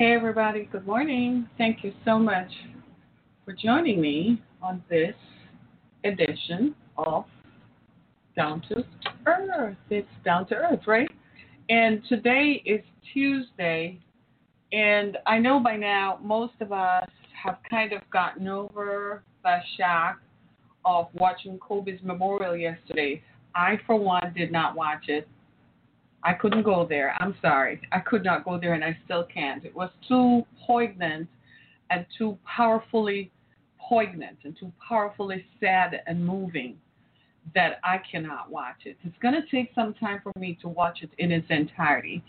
Hey, everybody. Good morning. Thank you so much for joining me on this edition of Down to Earth. It's Down to Earth, right? And today is Tuesday, and I know by now most of us have kind of gotten over the shock of watching Kobe's memorial yesterday. I, for one, did not watch it. I couldn't go there. I'm sorry. I could not go there, and I still can't. It was too poignant and too powerfully poignant and too powerfully sad and moving that I cannot watch it. It's going to take some time for me to watch it in its entirety.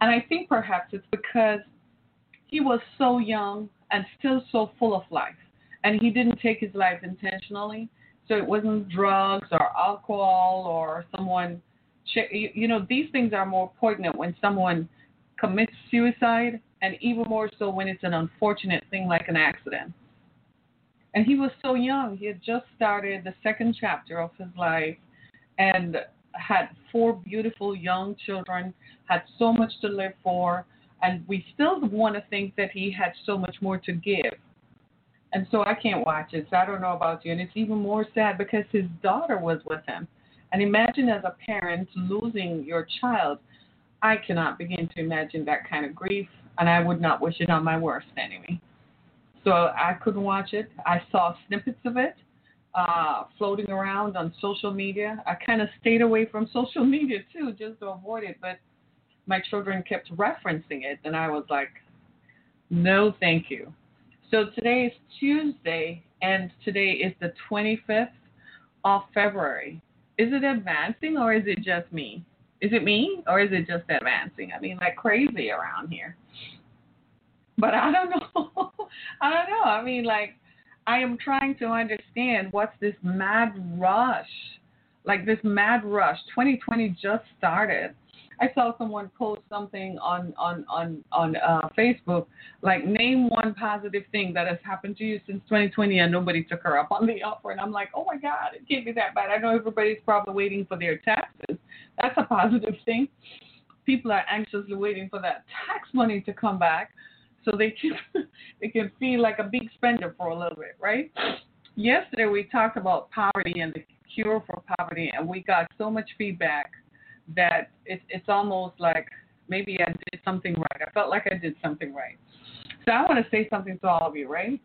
And I think perhaps it's because he was so young and still so full of life. And he didn't take his life intentionally. So it wasn't drugs or alcohol or someone you know, these things are more poignant when someone commits suicide, and even more so when it's an unfortunate thing like an accident. And he was so young. He had just started the second chapter of his life and had four beautiful young children, had so much to live for, and we still want to think that he had so much more to give. And so I can't watch it. So I don't know about you. And it's even more sad because his daughter was with him. And imagine as a parent losing your child. I cannot begin to imagine that kind of grief, and I would not wish it on my worst enemy. So I couldn't watch it. I saw snippets of it uh, floating around on social media. I kind of stayed away from social media too, just to avoid it. But my children kept referencing it, and I was like, no, thank you. So today is Tuesday, and today is the 25th of February is it advancing or is it just me? Is it me or is it just advancing? I mean, like crazy around here. But I don't know. I don't know. I mean, like, I am trying to understand what's this mad rush. Like, this mad rush. 2020 just started. I saw someone post something on on on on uh, Facebook, like name one positive thing that has happened to you since 2020, and nobody took her up on the offer. And I'm like, oh my God, it can't be that bad. I know everybody's probably waiting for their taxes. That's a positive thing. People are anxiously waiting for that tax money to come back, so they can they can feel like a big spender for a little bit, right? Yesterday we talked about poverty and the cure for poverty, and we got so much feedback that it, it's almost like maybe I did something right. I felt like I did something right. So I want to say something to all of you, right?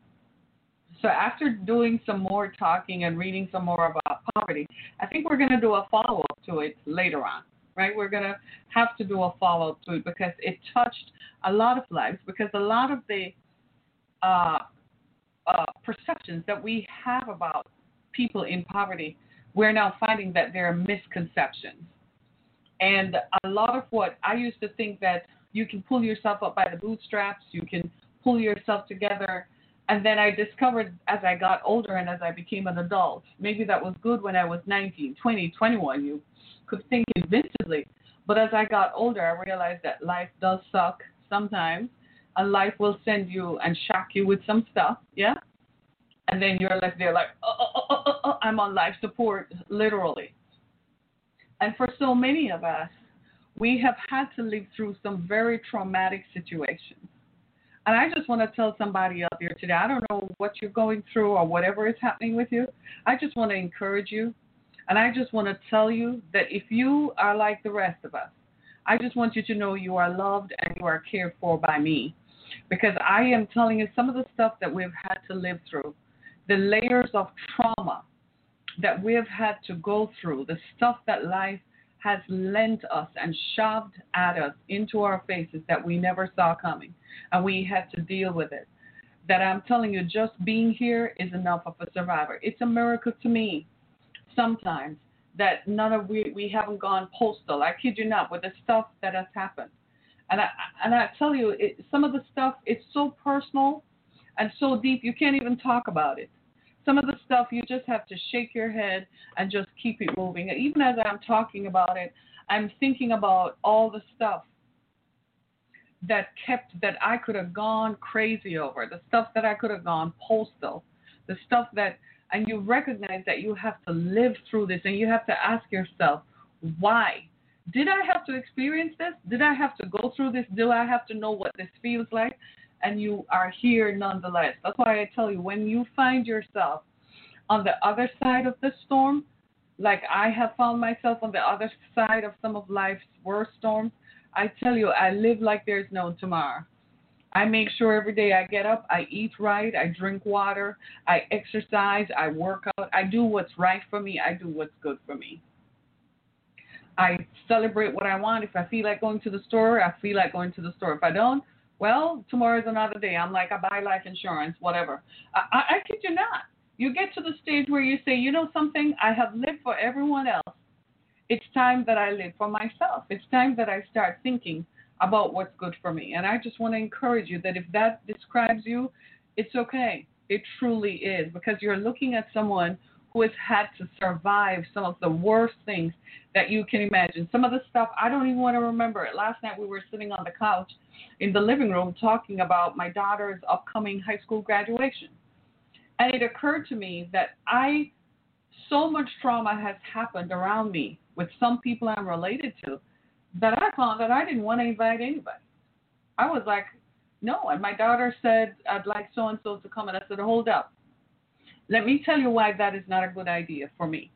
So after doing some more talking and reading some more about poverty, I think we're going to do a follow up to it later on, right? We're going to have to do a follow up to it because it touched a lot of lives. Because a lot of the uh, uh, perceptions that we have about people in poverty, we're now finding that there are misconceptions and a lot of what I used to think that you can pull yourself up by the bootstraps, you can pull yourself together. And then I discovered as I got older and as I became an adult, maybe that was good when I was 19, 20, 21, you could think invincibly. But as I got older, I realized that life does suck sometimes, and life will send you and shock you with some stuff, yeah? And then you're left there like, oh, oh, oh, oh, oh, I'm on life support, literally. And for so many of us, we have had to live through some very traumatic situations. And I just want to tell somebody out there today I don't know what you're going through or whatever is happening with you. I just want to encourage you. And I just want to tell you that if you are like the rest of us, I just want you to know you are loved and you are cared for by me. Because I am telling you some of the stuff that we've had to live through, the layers of trauma that we've had to go through, the stuff that life has lent us and shoved at us into our faces that we never saw coming, and we had to deal with it. That I'm telling you, just being here is enough of a survivor. It's a miracle to me sometimes that none of we we haven't gone postal. I kid you not with the stuff that has happened, and I and I tell you, it, some of the stuff it's so personal and so deep you can't even talk about it. Some of the stuff you just have to shake your head and just keep it moving. Even as I'm talking about it, I'm thinking about all the stuff that kept that I could have gone crazy over, the stuff that I could have gone postal, the stuff that and you recognize that you have to live through this and you have to ask yourself, why? Did I have to experience this? Did I have to go through this? Do I have to know what this feels like? And you are here nonetheless. That's why I tell you, when you find yourself on the other side of the storm, like I have found myself on the other side of some of life's worst storms, I tell you, I live like there's no tomorrow. I make sure every day I get up, I eat right, I drink water, I exercise, I work out, I do what's right for me, I do what's good for me. I celebrate what I want. If I feel like going to the store, I feel like going to the store. If I don't, well, tomorrow's another day. I'm like, I buy life insurance, whatever. I, I, I kid you not. You get to the stage where you say, you know something, I have lived for everyone else. It's time that I live for myself. It's time that I start thinking about what's good for me. And I just want to encourage you that if that describes you, it's okay. It truly is because you're looking at someone who has had to survive some of the worst things that you can imagine. Some of the stuff I don't even want to remember. Last night we were sitting on the couch in the living room talking about my daughter's upcoming high school graduation. And it occurred to me that I so much trauma has happened around me with some people I'm related to that I found that I didn't want to invite anybody. I was like, no. And my daughter said, I'd like so and so to come. And I said, hold up. Let me tell you why that is not a good idea for me.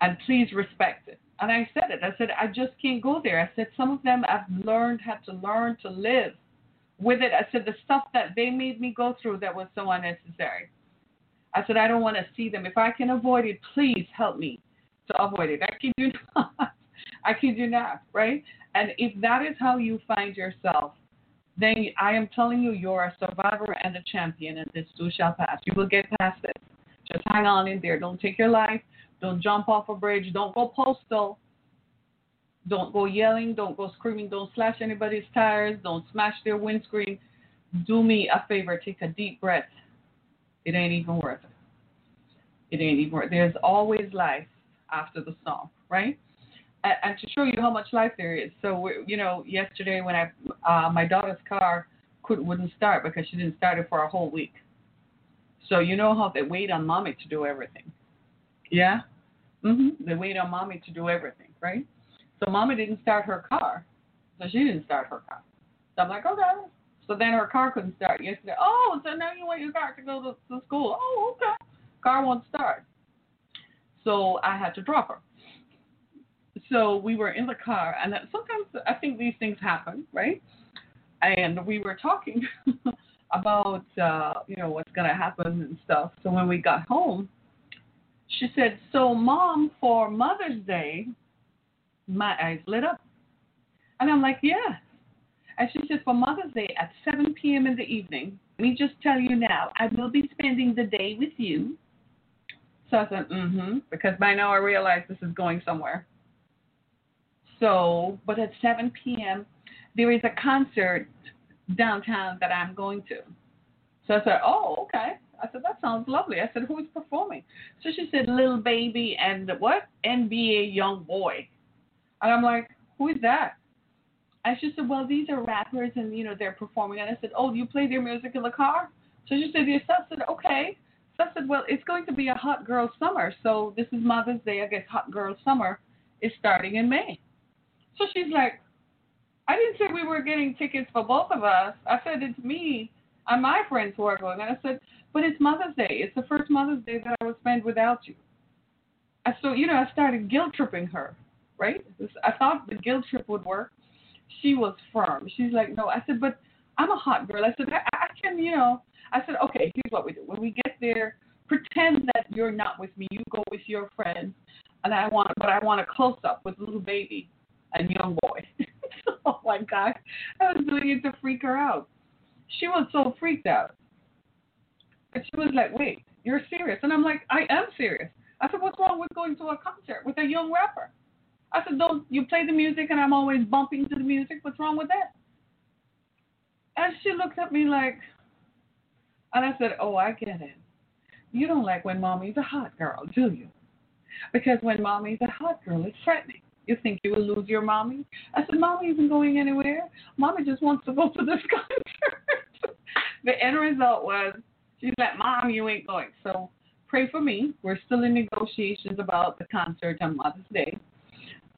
And please respect it. And I said it. I said, I just can't go there. I said, some of them I've learned, had to learn to live with it. I said, the stuff that they made me go through that was so unnecessary. I said, I don't want to see them. If I can avoid it, please help me to avoid it. I kid you not. I kid you not, right? And if that is how you find yourself, then I am telling you, you're a survivor and a champion, and this too shall pass. You will get past it. Just hang on in there. Don't take your life. Don't jump off a bridge. Don't go postal. Don't go yelling. Don't go screaming. Don't slash anybody's tires. Don't smash their windscreen. Do me a favor. Take a deep breath. It ain't even worth it. It ain't even worth it. There's always life after the storm, right? And to show you how much life there is. So you know, yesterday when I uh, my daughter's car couldn't wouldn't start because she didn't start it for a whole week. So you know how they wait on mommy to do everything. Yeah. Mhm. They wait on mommy to do everything, right? So mommy didn't start her car, so she didn't start her car. So I'm like, okay. So then her car couldn't start yesterday. Oh, so now you want your car to go to, to school? Oh, okay. Car won't start. So I had to drop her so we were in the car, and sometimes I think these things happen, right? And we were talking about uh, you know what's gonna happen and stuff. So when we got home, she said, "So, mom, for Mother's Day, my eyes lit up," and I'm like, "Yeah." And she said, "For Mother's Day at 7 p.m. in the evening, let me just tell you now, I will be spending the day with you." So I said, "Mm-hmm," because by now I realize this is going somewhere. So, but at 7 p.m., there is a concert downtown that I'm going to. So I said, oh, okay. I said, that sounds lovely. I said, who's performing? So she said, Little Baby and what? NBA Young Boy. And I'm like, who is that? And she said, well, these are rappers and, you know, they're performing. And I said, oh, you play their music in the car? So she said, yes. I said, okay. So I said, well, it's going to be a hot girl summer. So this is Mother's Day. I guess hot girl summer is starting in May. So she's like, I didn't say we were getting tickets for both of us. I said it's me and my friends who are going. And I said, but it's Mother's Day. It's the first Mother's Day that I would spend without you. And so, you know, I started guilt tripping her, right? I thought the guilt trip would work. She was firm. She's like, no. I said, but I'm a hot girl. I said, I, I can, you know, I said, okay, here's what we do. When we get there, pretend that you're not with me. You go with your friends, and I want, but I want a close up with little baby and young boy. oh my gosh, I was doing it to freak her out. She was so freaked out. And she was like, wait, you're serious? And I'm like, I am serious. I said, what's wrong with going to a concert with a young rapper? I said, don't you play the music and I'm always bumping to the music? What's wrong with that? And she looked at me like, and I said, oh, I get it. You don't like when mommy's a hot girl, do you? Because when mommy's a hot girl, it's threatening. You think you will lose your mommy? I said, Mommy isn't going anywhere. Mommy just wants to go to this concert. the end result was she's like, Mom, you ain't going. So pray for me. We're still in negotiations about the concert on Mother's Day.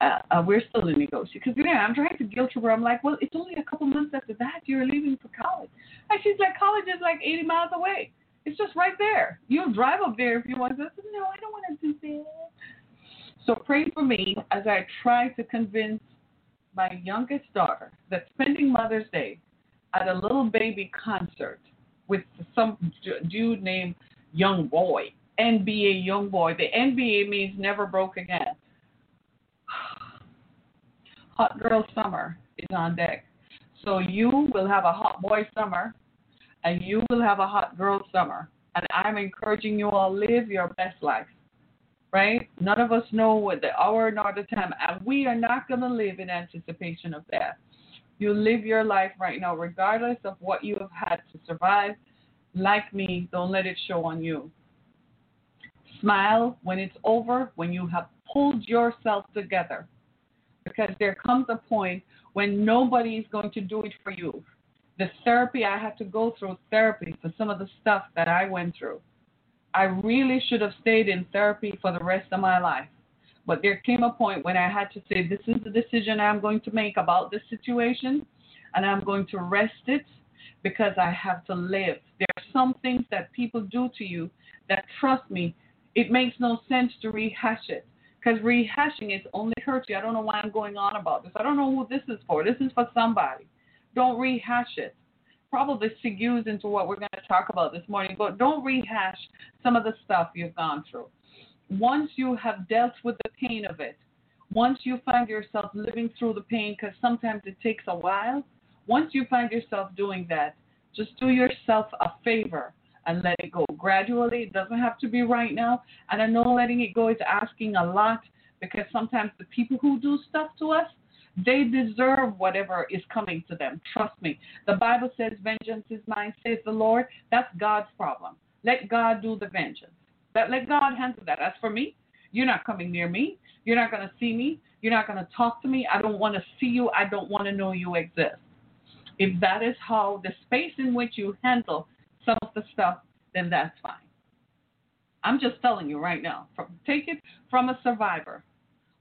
Uh, uh, we're still in negotiations. Because, yeah, I'm trying to guilt her. I'm like, well, it's only a couple months after that. You're leaving for college. And she's like, college is like 80 miles away. It's just right there. You'll drive up there if you want to. I said, no, I don't want to do that. So pray for me as I try to convince my youngest daughter that spending Mother's Day at a little baby concert with some dude named Young Boy, NBA Young Boy. The NBA means never broke again. Hot Girl Summer is on deck. So you will have a hot boy summer and you will have a hot girl summer. And I'm encouraging you all live your best life right? None of us know what the hour nor the time, and we are not going to live in anticipation of that. You live your life right now, regardless of what you have had to survive. Like me, don't let it show on you. Smile when it's over, when you have pulled yourself together, because there comes a point when nobody is going to do it for you. The therapy I had to go through, therapy for some of the stuff that I went through I really should have stayed in therapy for the rest of my life. But there came a point when I had to say, this is the decision I'm going to make about this situation, and I'm going to rest it because I have to live. There are some things that people do to you that, trust me, it makes no sense to rehash it because rehashing is only hurt you. I don't know why I'm going on about this. I don't know who this is for. This is for somebody. Don't rehash it probably segues into what we're going to talk about this morning, but don't rehash some of the stuff you've gone through. Once you have dealt with the pain of it, once you find yourself living through the pain, because sometimes it takes a while, once you find yourself doing that, just do yourself a favor and let it go gradually. It doesn't have to be right now. And I know letting it go is asking a lot because sometimes the people who do stuff to us, they deserve whatever is coming to them. Trust me. The Bible says, Vengeance is mine, says the Lord. That's God's problem. Let God do the vengeance. Let, let God handle that. As for me, you're not coming near me. You're not going to see me. You're not going to talk to me. I don't want to see you. I don't want to know you exist. If that is how the space in which you handle some of the stuff, then that's fine. I'm just telling you right now. From, take it from a survivor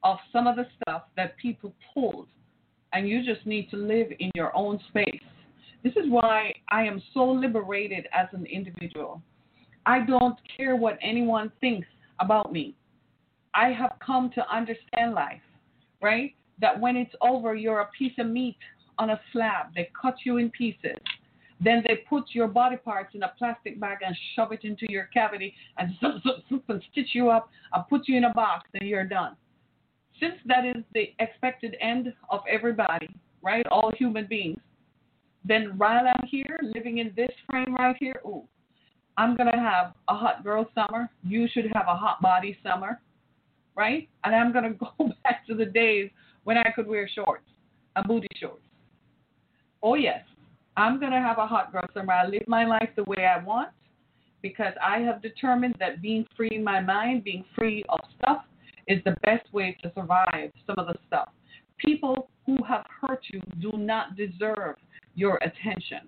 of some of the stuff that people pulled, and you just need to live in your own space. This is why I am so liberated as an individual. I don't care what anyone thinks about me. I have come to understand life, right? That when it's over, you're a piece of meat on a slab. They cut you in pieces. Then they put your body parts in a plastic bag and shove it into your cavity and, and stitch you up and put you in a box, and you're done since that is the expected end of everybody, right? All human beings, then while I'm here, living in this frame right here, ooh, I'm to have a hot girl summer. You should have a hot body summer, right? And I'm to go back to the days when I could wear shorts and booty shorts. Oh, yes, I'm to have a hot girl summer. I live my life the way I want because I have determined that being free in my mind, being free of stuff, is the best way to survive some of the stuff. People who have hurt you do not deserve your attention.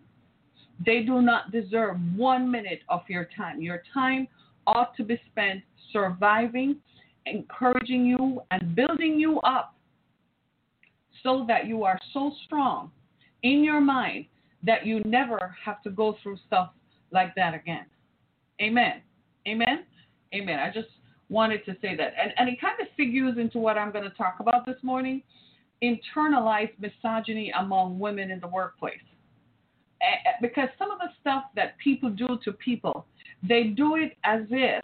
They do not deserve one minute of your time. Your time ought to be spent surviving, encouraging you, and building you up so that you are so strong in your mind that you never have to go through stuff like that again. Amen. Amen. Amen. I just wanted to say that. And, and it kind of figures into what I'm going to talk about this morning internalized misogyny among women in the workplace. because some of the stuff that people do to people, they do it as if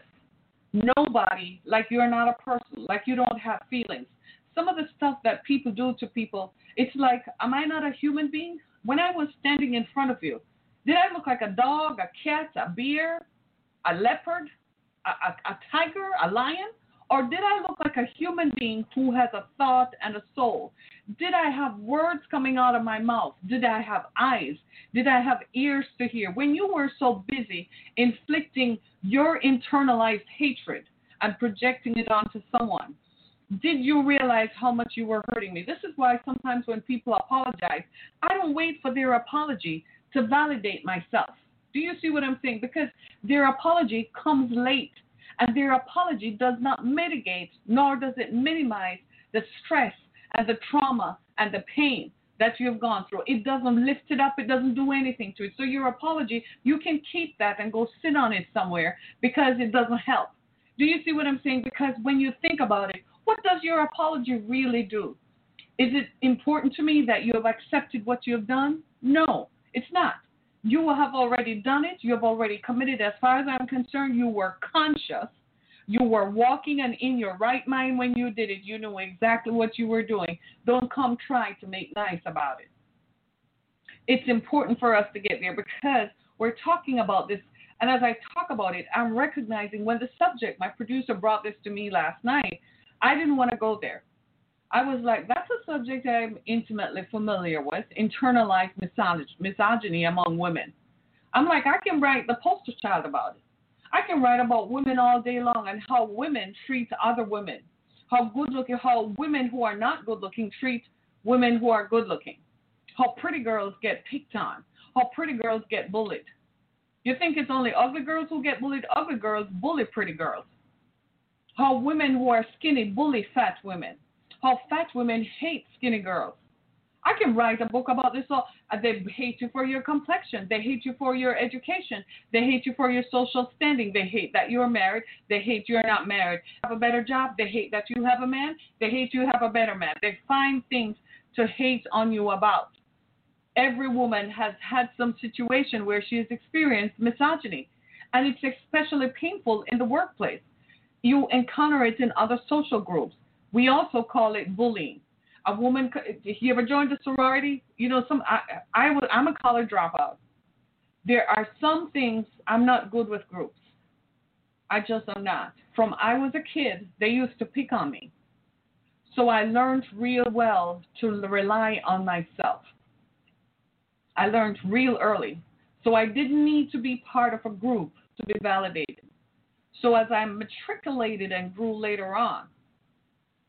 nobody, like you're not a person, like you don't have feelings. Some of the stuff that people do to people, it's like, am I not a human being? When I was standing in front of you, did I look like a dog, a cat, a bear, a leopard, a, a, tiger, a lion? Or did I look like a human being who has a thought and a soul? Did I have words coming out of my mouth? Did I have eyes? Did I have ears to hear? When you were so busy inflicting your internalized hatred and projecting it onto someone, did you realize how much you were hurting me? This is why sometimes when people apologize, I don't wait for their apology to validate myself. Do you see what I'm saying? Because their apology comes late and their apology does not mitigate nor does it minimize the stress and the trauma and the pain that you've gone through. It doesn't lift it up, it doesn't do anything to it. So, your apology, you can keep that and go sit on it somewhere because it doesn't help. Do you see what I'm saying? Because when you think about it, what does your apology really do? Is it important to me that you have accepted what you have done? No, it's not. You have already done it. You have already committed. As far as I'm concerned, you were conscious. You were walking and in your right mind when you did it. You knew exactly what you were doing. Don't come trying to make nice about it. It's important for us to get there because we're talking about this. And as I talk about it, I'm recognizing when the subject, my producer brought this to me last night, I didn't want to go there. I was like, that's a subject I'm intimately familiar with internalized misogyny among women. I'm like, I can write the poster child about it. I can write about women all day long and how women treat other women, how good looking, how women who are not good looking treat women who are good looking, how pretty girls get picked on, how pretty girls get bullied. You think it's only ugly girls who get bullied? Ugly girls bully pretty girls. How women who are skinny bully fat women how fat women hate skinny girls. I can write a book about this. All uh, they hate you for your complexion. They hate you for your education. They hate you for your social standing. They hate that you're married. They hate you're not married. Have a better job. They hate that you have a man. They hate you have a better man. They find things to hate on you about. Every woman has had some situation where she has experienced misogyny, and it's especially painful in the workplace. You encounter it in other social groups we also call it bullying. A woman, you ever joined a sorority? You know, some I, I I'm a college dropout. There are some things I'm not good with groups. I just am not. From I was a kid, they used to pick on me. So I learned real well to rely on myself. I learned real early. So I didn't need to be part of a group to be validated. So as I matriculated and grew later on,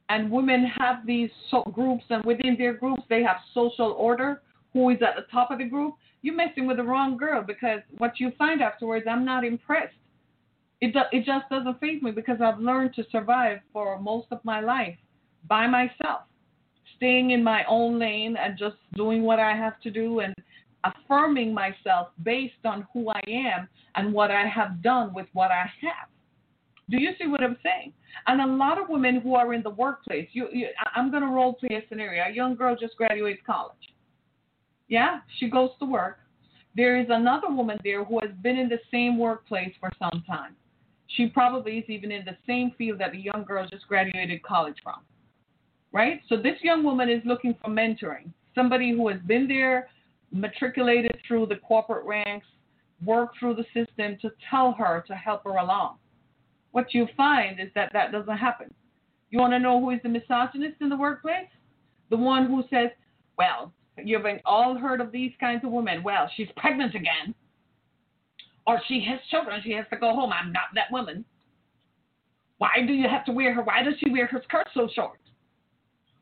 and women have these so groups, and within their groups, they have social order. Who is at the top of the group? You're messing with the wrong girl because what you find afterwards, I'm not impressed. It do, it just doesn't faze me because I've learned to survive for most of my life by myself, staying in my own lane and just doing what I have to do and affirming myself based on who I am and what I have done with what I have. Do you see what I'm saying? And a lot of women who are in the workplace, you, you I'm going to role play a scenario. A young girl just graduates college. Yeah, she goes to work. There is another woman there who has been in the same workplace for some time. She probably is even in the same field that the young girl just graduated college from. Right? So this young woman is looking for mentoring, somebody who has been there, matriculated through the corporate ranks, worked through the system to tell her to help her along what you find is that that doesn't happen. You want to know who is the misogynist in the workplace? The one who says, well, you've all heard of these kinds of women. Well, she's pregnant again. Or she has children. She has to go home. I'm not that woman. Why do you have to wear her? Why does she wear her skirt so short?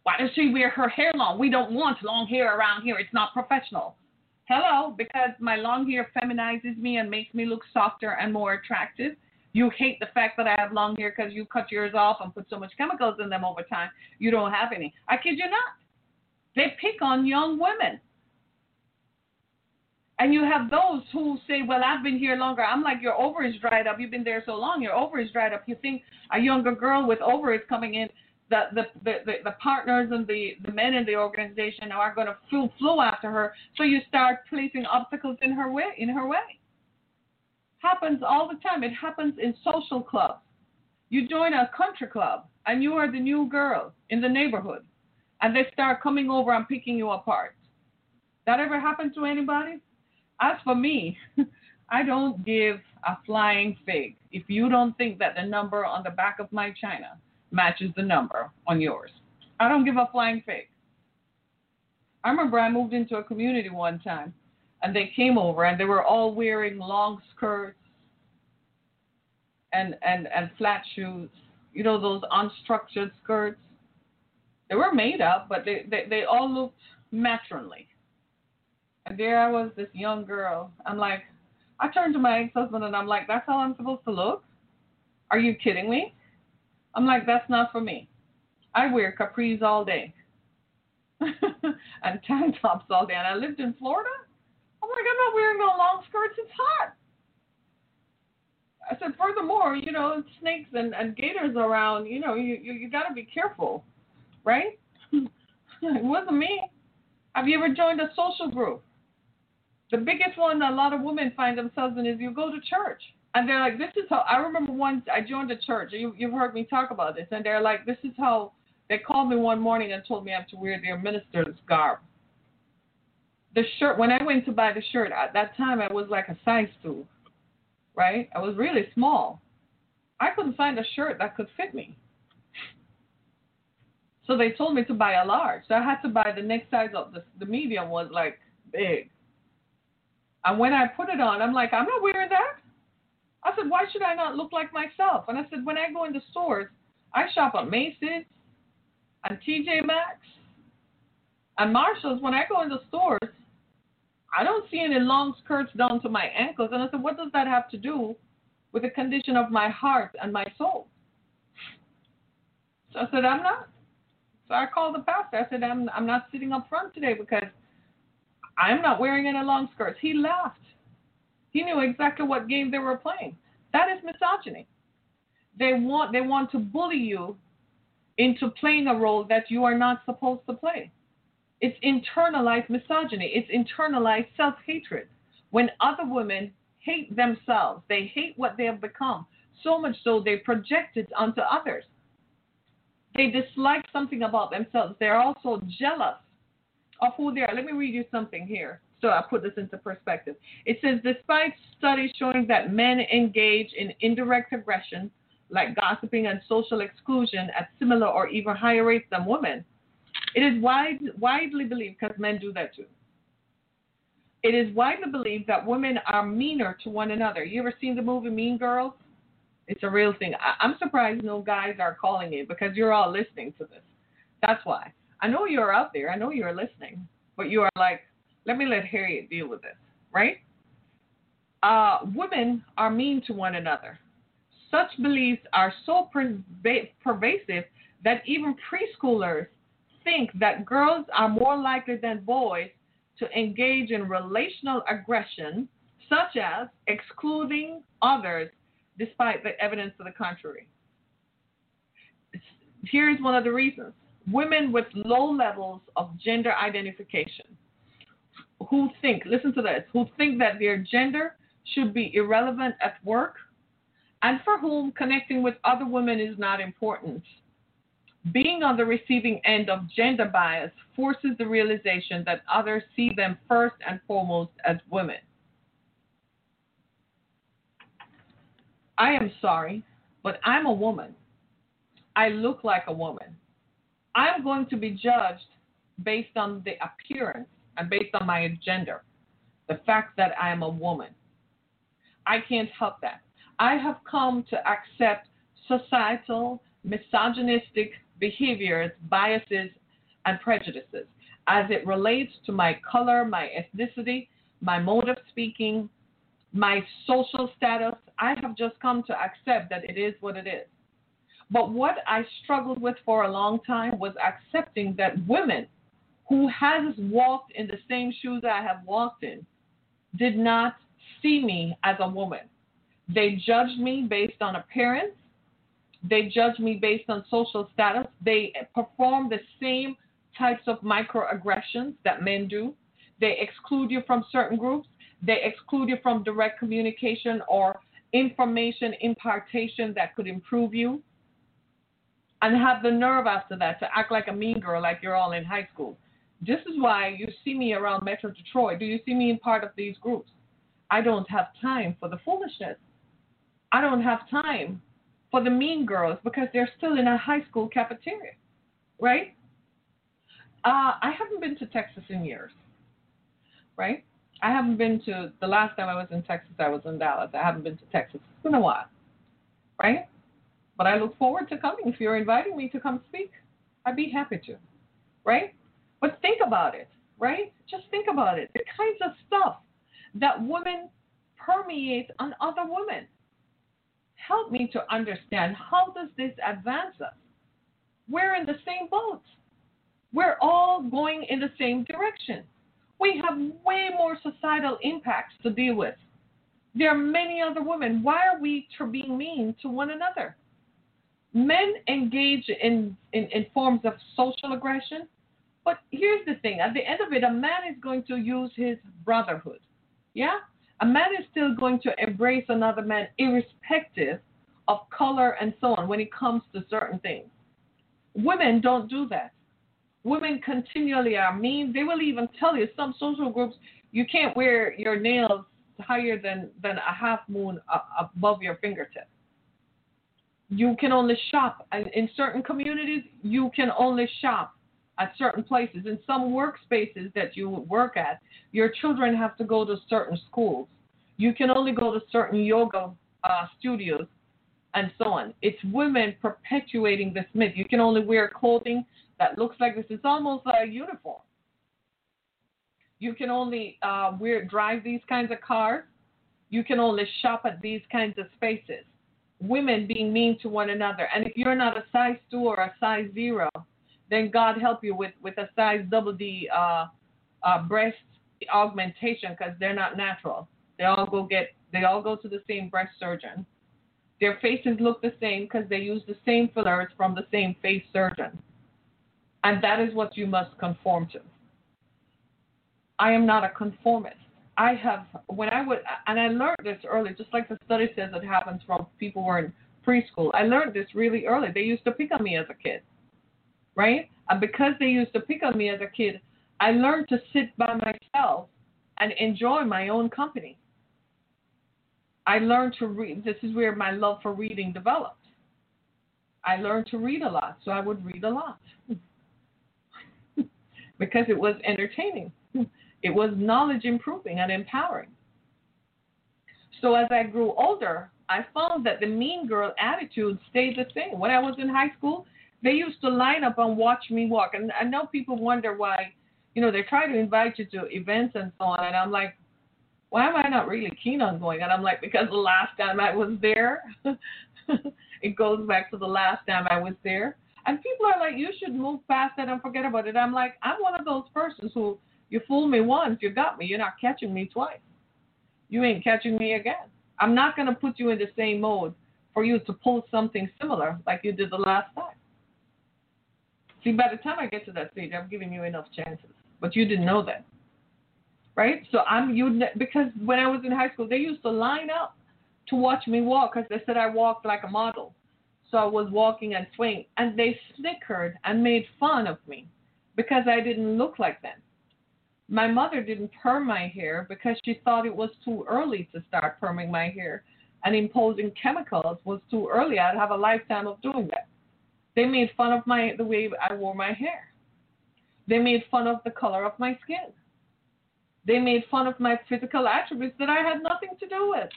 Why does she wear her hair long? We don't want long hair around here. It's not professional. Hello, because my long hair feminizes me and makes me look softer and more attractive. You hate the fact that I have long hair because you cut yours off and put so much chemicals in them over time. You don't have any. I kid you not. They pick on young women. And you have those who say, Well, I've been here longer. I'm like, Your ovaries dried up. You've been there so long, your ovaries dried up. You think a younger girl with ovaries coming in the, the, the, the, partners and the, the men in the organization are going to flow after her. So you start placing obstacles in her way. In her way, happens all the time. It happens in social clubs. You join a country club and you are the new girl in the neighborhood, and they start coming over and picking you apart. That ever happened to anybody? As for me, I don't give a flying fig if you don't think that the number on the back of my china matches the number on yours. I don't give a flying fig. I remember I moved into a community one time and they came over and they were all wearing long skirts and and and flat shoes. You know those unstructured skirts. They were made up, but they they, they all looked matronly. And there I was, this young girl. I'm like, I turned to my ex-husband and I'm like, that's how I'm supposed to look? Are you kidding me? I'm like, that's not for me. I wear capris all day and tank tops all day. And I lived in Florida. I'm like, I'm not wearing no long skirts. It's hot. I said, furthermore, you know, snakes and, and gators around, you know, you, you, you got to be careful, right? it wasn't me. Have you ever joined a social group? The biggest one a lot of women find themselves in is you go to church. And they're like, this is how, I remember once I joined a church. You, you've heard me talk about this. And they're like, this is how, they called me one morning and told me I have to wear their minister's garb. The shirt, when I went to buy the shirt, at that time I was like a size two right? I was really small. I couldn't find a shirt that could fit me. So they told me to buy a large. So I had to buy the next size up. The, the medium was like big. And when I put it on, I'm like, I'm not wearing that. I said, why should I not look like myself? And I said, when I go into stores, I shop at Macy's and TJ Maxx and Marshalls. When I go into stores, I don't see any long skirts down to my ankles. And I said, what does that have to do with the condition of my heart and my soul? So I said, I'm not. So I called the pastor. I said, I'm, I'm not sitting up front today because I'm not wearing any long skirts. He laughed. He knew exactly what game they were playing. That is misogyny. They want they want to bully you into playing a role that you are not supposed to play. It's internalized misogyny. It's internalized self hatred. When other women hate themselves, they hate what they have become, so much so they project it onto others. They dislike something about themselves. They're also jealous of who they are. Let me read you something here. So I put this into perspective. It says, despite studies showing that men engage in indirect aggression, like gossiping and social exclusion, at similar or even higher rates than women, it is wide, widely believed, because men do that too. It is widely believed that women are meaner to one another. You ever seen the movie Mean Girls? It's a real thing. I, I'm surprised no guys are calling it because you're all listening to this. That's why. I know you're out there. I know you're listening, but you are like, let me let Harriet deal with this, right? Uh, women are mean to one another. Such beliefs are so pervasive that even preschoolers think that girls are more likely than boys to engage in relational aggression, such as excluding others despite the evidence to the contrary. Here's one of the reasons women with low levels of gender identification who think, listen to this, who think that their gender should be irrelevant at work and for whom connecting with other women is not important being on the receiving end of gender bias forces the realization that others see them first and foremost as women. I am sorry, but I'm a woman. I look like a woman. I'm going to be judged based on the appearance and based on my gender, the fact that I am a woman. I can't help that. I have come to accept societal, misogynistic behaviors, biases, and prejudices as it relates to my color, my ethnicity, my mode of speaking, my social status. I have just come to accept that it is what it is. But what I struggled with for a long time was accepting that women who has walked in the same shoes I have walked in did not see me as a woman. They judged me based on appearance, They judge me based on social status. They perform the same types of microaggressions that men do. They exclude you from certain groups. They exclude you from direct communication or information impartation that could improve you. And have the nerve after that to act like a mean girl, like you're all in high school. This is why you see me around Metro Detroit. Do you see me in part of these groups? I don't have time for the foolishness. I don't have time for the mean girls because they're still in a high school cafeteria, right? Uh, I haven't been to Texas in years, right? I haven't been to the last time I was in Texas, I was in Dallas. I haven't been to Texas. It's been a while, right? But I look forward to coming. If you're inviting me to come speak, I'd be happy to, right? But think about it, right? Just think about it. The kinds of stuff that women permeate on other women. Help me to understand how does this advance us? We're in the same boat. We're all going in the same direction. We have way more societal impacts to deal with. There are many other women. Why are we being mean to one another? Men engage in, in, in forms of social aggression, but here's the thing at the end of it, a man is going to use his brotherhood. Yeah? A man is still going to embrace another man irrespective of color and so on when it comes to certain things. Women don't do that. Women continually are mean. They will even tell you some social groups you can't wear your nails higher than, than a half moon above your fingertip. You can only shop and in certain communities. You can only shop at certain places. In some workspaces that you work at, your children have to go to certain schools. You can only go to certain yoga uh, studios and so on. It's women perpetuating this myth. You can only wear clothing that looks like this. It's almost like a uniform. You can only uh, wear drive these kinds of cars. You can only shop at these kinds of spaces. Women being mean to one another. And if you're not a size two or a size zero, then God help you with, with a size double D uh, uh, breast augmentation because they're not natural. They all go get they all go to the same breast surgeon. Their faces look the same because they use the same fillers from the same face surgeon. And that is what you must conform to. I am not a conformist. I have when I would and I learned this early, just like the study says it happens from people who are in preschool. I learned this really early. They used to pick on me as a kid right? And because they used to pick on me as a kid, I learned to sit by myself and enjoy my own company. I learned to read. This is where my love for reading developed. I learned to read a lot, so I would read a lot because it was entertaining. It was knowledge improving and empowering. So as I grew older, I found that the mean girl attitude stayed the same. When I was in high school, they used to line up and watch me walk. And I know people wonder why, you know, they try to invite you to events and so on. And I'm like, why am I not really keen on going? And I'm like, because the last time I was there, it goes back to the last time I was there. And people are like, you should move past that and forget about it. I'm like, I'm one of those persons who, you fool me once, you got me. You're not catching me twice. You ain't catching me again. I'm not going to put you in the same mode for you to pull something similar like you did the last time. See, by the time I get to that stage, I'm giving you enough chances, but you didn't know that, right? So I'm you because when I was in high school, they used to line up to watch me walk because they said I walked like a model. So I was walking and swing, and they snickered and made fun of me because I didn't look like them. My mother didn't perm my hair because she thought it was too early to start perming my hair, and imposing chemicals was too early. I'd have a lifetime of doing that. They made fun of my the way I wore my hair. They made fun of the color of my skin. They made fun of my physical attributes that I had nothing to do with.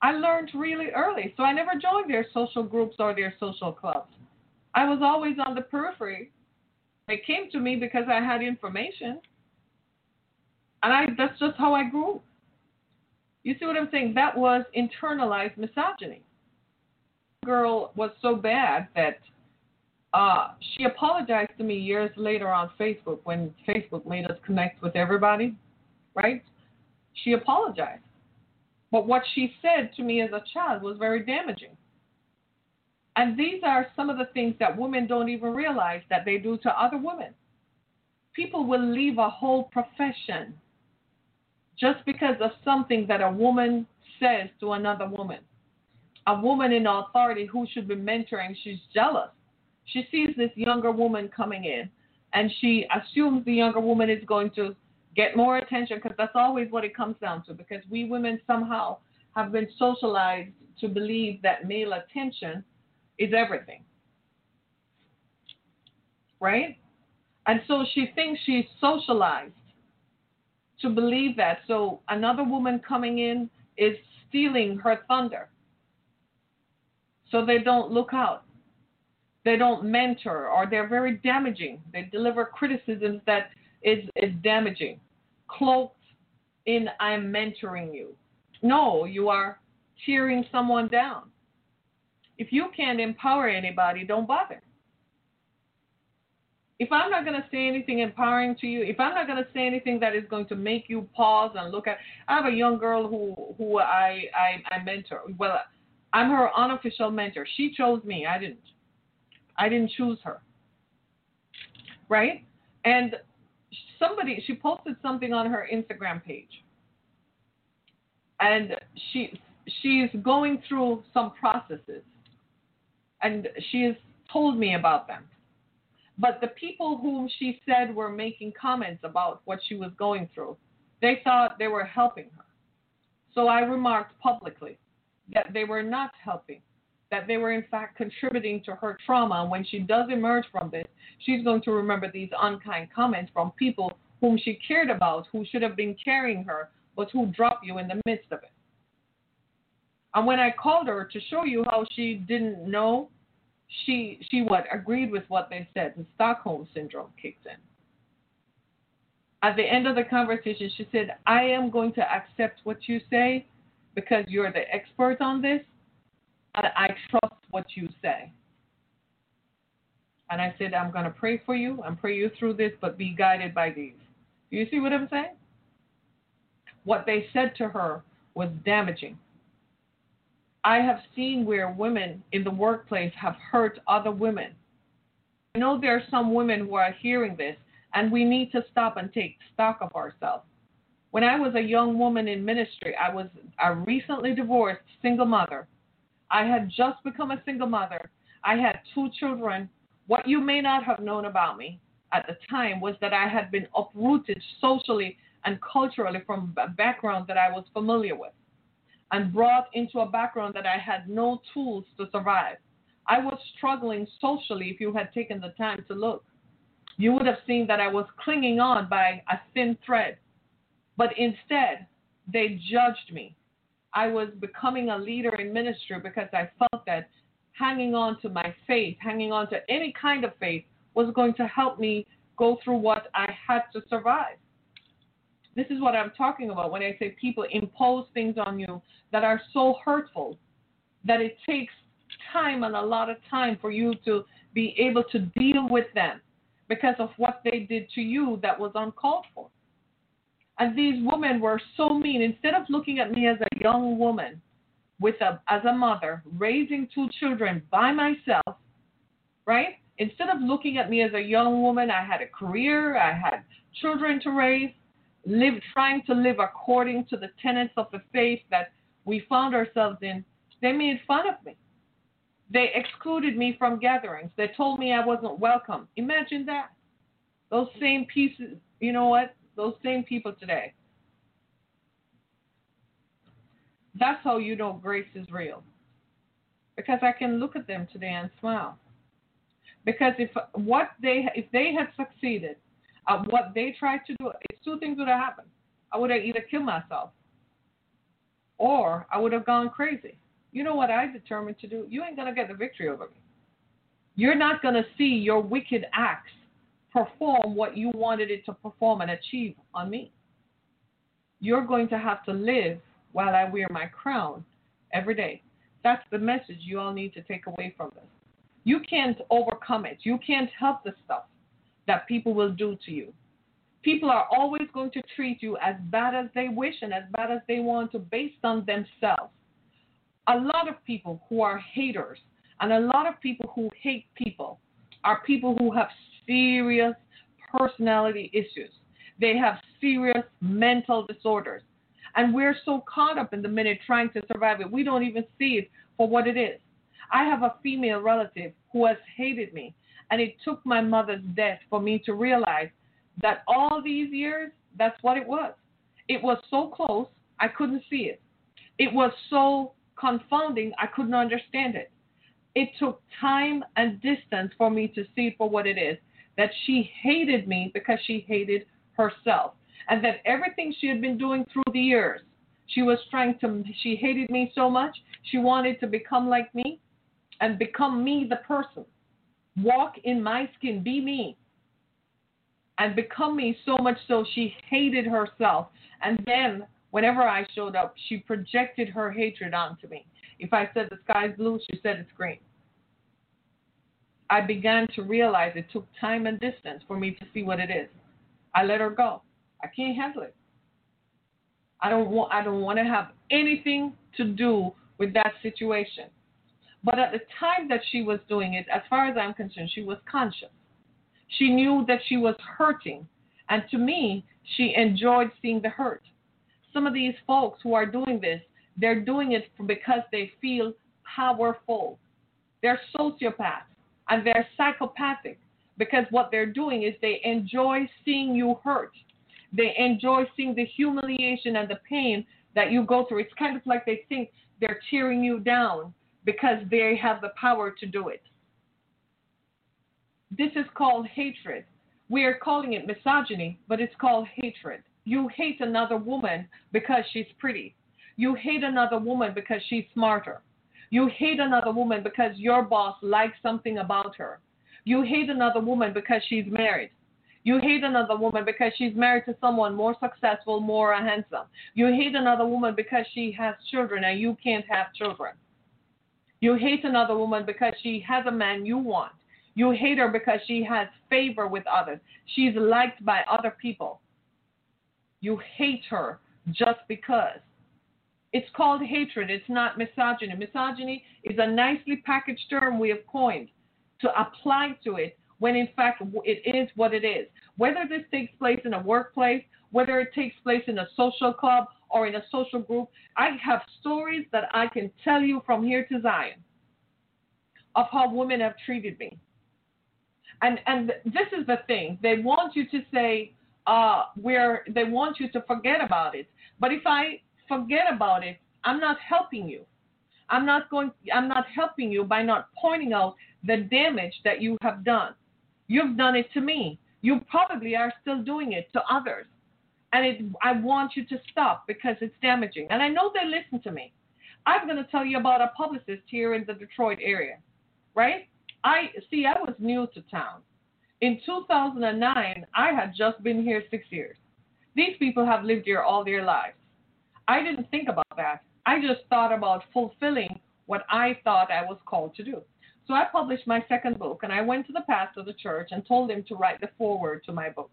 I learned really early, so I never joined their social groups or their social clubs. I was always on the periphery. They came to me because I had information. And I that's just how I grew. You see what I'm saying? That was internalized misogyny girl was so bad that uh, she apologized to me years later on Facebook when Facebook made us connect with everybody, right? She apologized. But what she said to me as a child was very damaging. And these are some of the things that women don't even realize that they do to other women. People will leave a whole profession just because of something that a woman says to another woman. A woman in authority who should be mentoring, she's jealous. She sees this younger woman coming in and she assumes the younger woman is going to get more attention because that's always what it comes down to because we women somehow have been socialized to believe that male attention is everything. Right? And so she thinks she's socialized to believe that. So another woman coming in is stealing her thunder. So they don't look out. They don't mentor or they're very damaging. They deliver criticisms that is, is damaging. Cloaked in I'm mentoring you. No, you are tearing someone down. If you can't empower anybody, don't bother. If I'm not going to say anything empowering to you, if I'm not going to say anything that is going to make you pause and look at, I have a young girl who who I I, I mentor. Well, I'm her unofficial mentor. She chose me. I didn't. I didn't choose her. Right? And somebody she posted something on her Instagram page. And she she's going through some processes and she has told me about them. But the people whom she said were making comments about what she was going through, they thought they were helping her. So I remarked publicly that they were not helping, that they were in fact contributing to her trauma. And when she does emerge from this, she's going to remember these unkind comments from people whom she cared about, who should have been carrying her, but who dropped you in the midst of it. And when I called her to show you how she didn't know, she she what agreed with what they said. The Stockholm syndrome kicked in. At the end of the conversation, she said, "I am going to accept what you say because you're the expert on this, I trust what you say." And I said, "I'm going to pray for you and pray you through this, but be guided by these." Do you see what I'm saying? What they said to her was damaging I have seen where women in the workplace have hurt other women. I know there are some women who are hearing this, and we need to stop and take stock of ourselves. When I was a young woman in ministry, I was a recently divorced single mother. I had just become a single mother. I had two children. What you may not have known about me at the time was that I had been uprooted socially and culturally from a background that I was familiar with and brought into a background that I had no tools to survive. I was struggling socially if you had taken the time to look. You would have seen that I was clinging on by a thin thread. But instead, they judged me. I was becoming a leader in ministry because I felt that hanging on to my faith, hanging on to any kind of faith, was going to help me go through what I had to survive. This is what I'm talking about when I say people impose things on you that are so hurtful that it takes time and a lot of time for you to be able to deal with them because of what they did to you that was uncalled for. And these women were so mean. Instead of looking at me as a young woman with a as a mother raising two children by myself, right? Instead of looking at me as a young woman, I had a career, I had children to raise, live trying to live according to the tenets of the faith that we found ourselves in, they made fun of me. They excluded me from gatherings. They told me I wasn't welcome. Imagine that. Those same pieces, you know what? Those same people today. That's how you know grace is real. Because I can look at them today and smile. Because if what they if they had succeeded uh, what they tried to do, two things would have happened. I would have either killed myself or I would have gone crazy. You know what I determined to do? You ain't to get the victory over me. You're not to see your wicked acts perform what you wanted it to perform and achieve on me. You're going to have to live while I wear my crown every day. That's the message you all need to take away from this. You can't overcome it. You can't help the stuff that people will do to you. People are always going to treat you as bad as they wish and as bad as they want to based on themselves. A lot of people who are haters And a lot of people who hate people are people who have serious personality issues. They have serious mental disorders. And we're so caught up in the minute trying to survive it, we don't even see it for what it is. I have a female relative who has hated me, and it took my mother's death for me to realize that all these years, that's what it was. It was so close, I couldn't see it. It was so confounding, I couldn't understand it. It took time and distance for me to see for what it is that she hated me because she hated herself. And that everything she had been doing through the years, she was trying to, she hated me so much, she wanted to become like me and become me, the person. Walk in my skin, be me. And become me so much so she hated herself. And then, whenever I showed up, she projected her hatred onto me. If I said the sky's blue, she said it's green. I began to realize it took time and distance for me to see what it is. I let her go. I can't handle it. I don't want I don't want to have anything to do with that situation. But at the time that she was doing it, as far as I'm concerned, she was conscious. She knew that she was hurting. And to me, she enjoyed seeing the hurt. Some of these folks who are doing this, they're doing it because they feel powerful. They're sociopaths and they're psychopathic because what they're doing is they enjoy seeing you hurt. They enjoy seeing the humiliation and the pain that you go through. It's kind of like they think they're tearing you down because they have the power to do it. This is called hatred. We are calling it misogyny, but it's called hatred. You hate another woman because she's pretty. You hate another woman because she's smarter. You hate another woman because your boss likes something about her. You hate another woman because she's married. You hate another woman because she's married to someone more successful, more handsome. You hate another woman because she has children and you can't have children. You hate another woman because she has a man you want. You hate her because she has favor with others. She's liked by other people. You hate her just because. It's called hatred. It's not misogyny. Misogyny is a nicely packaged term we have coined to apply to it when in fact it is what it is. Whether this takes place in a workplace, whether it takes place in a social club or in a social group, I have stories that I can tell you from here to Zion of how women have treated me. And and this is the thing. They want you to say uh, where they want you to forget about it. But if I forget about it, I'm not helping you. I'm not going I'm not helping you by not pointing out the damage that you have done. You've done it to me. You probably are still doing it to others. And it, I want you to stop because it's damaging. And I know they listen to me. I'm going to tell you about a publicist here in the Detroit area, right? I see I was new to town. In 2009, I had just been here 6 years. These people have lived here all their lives. I didn't think about that. I just thought about fulfilling what I thought I was called to do. So I published my second book and I went to the pastor of the church and told him to write the foreword to my book.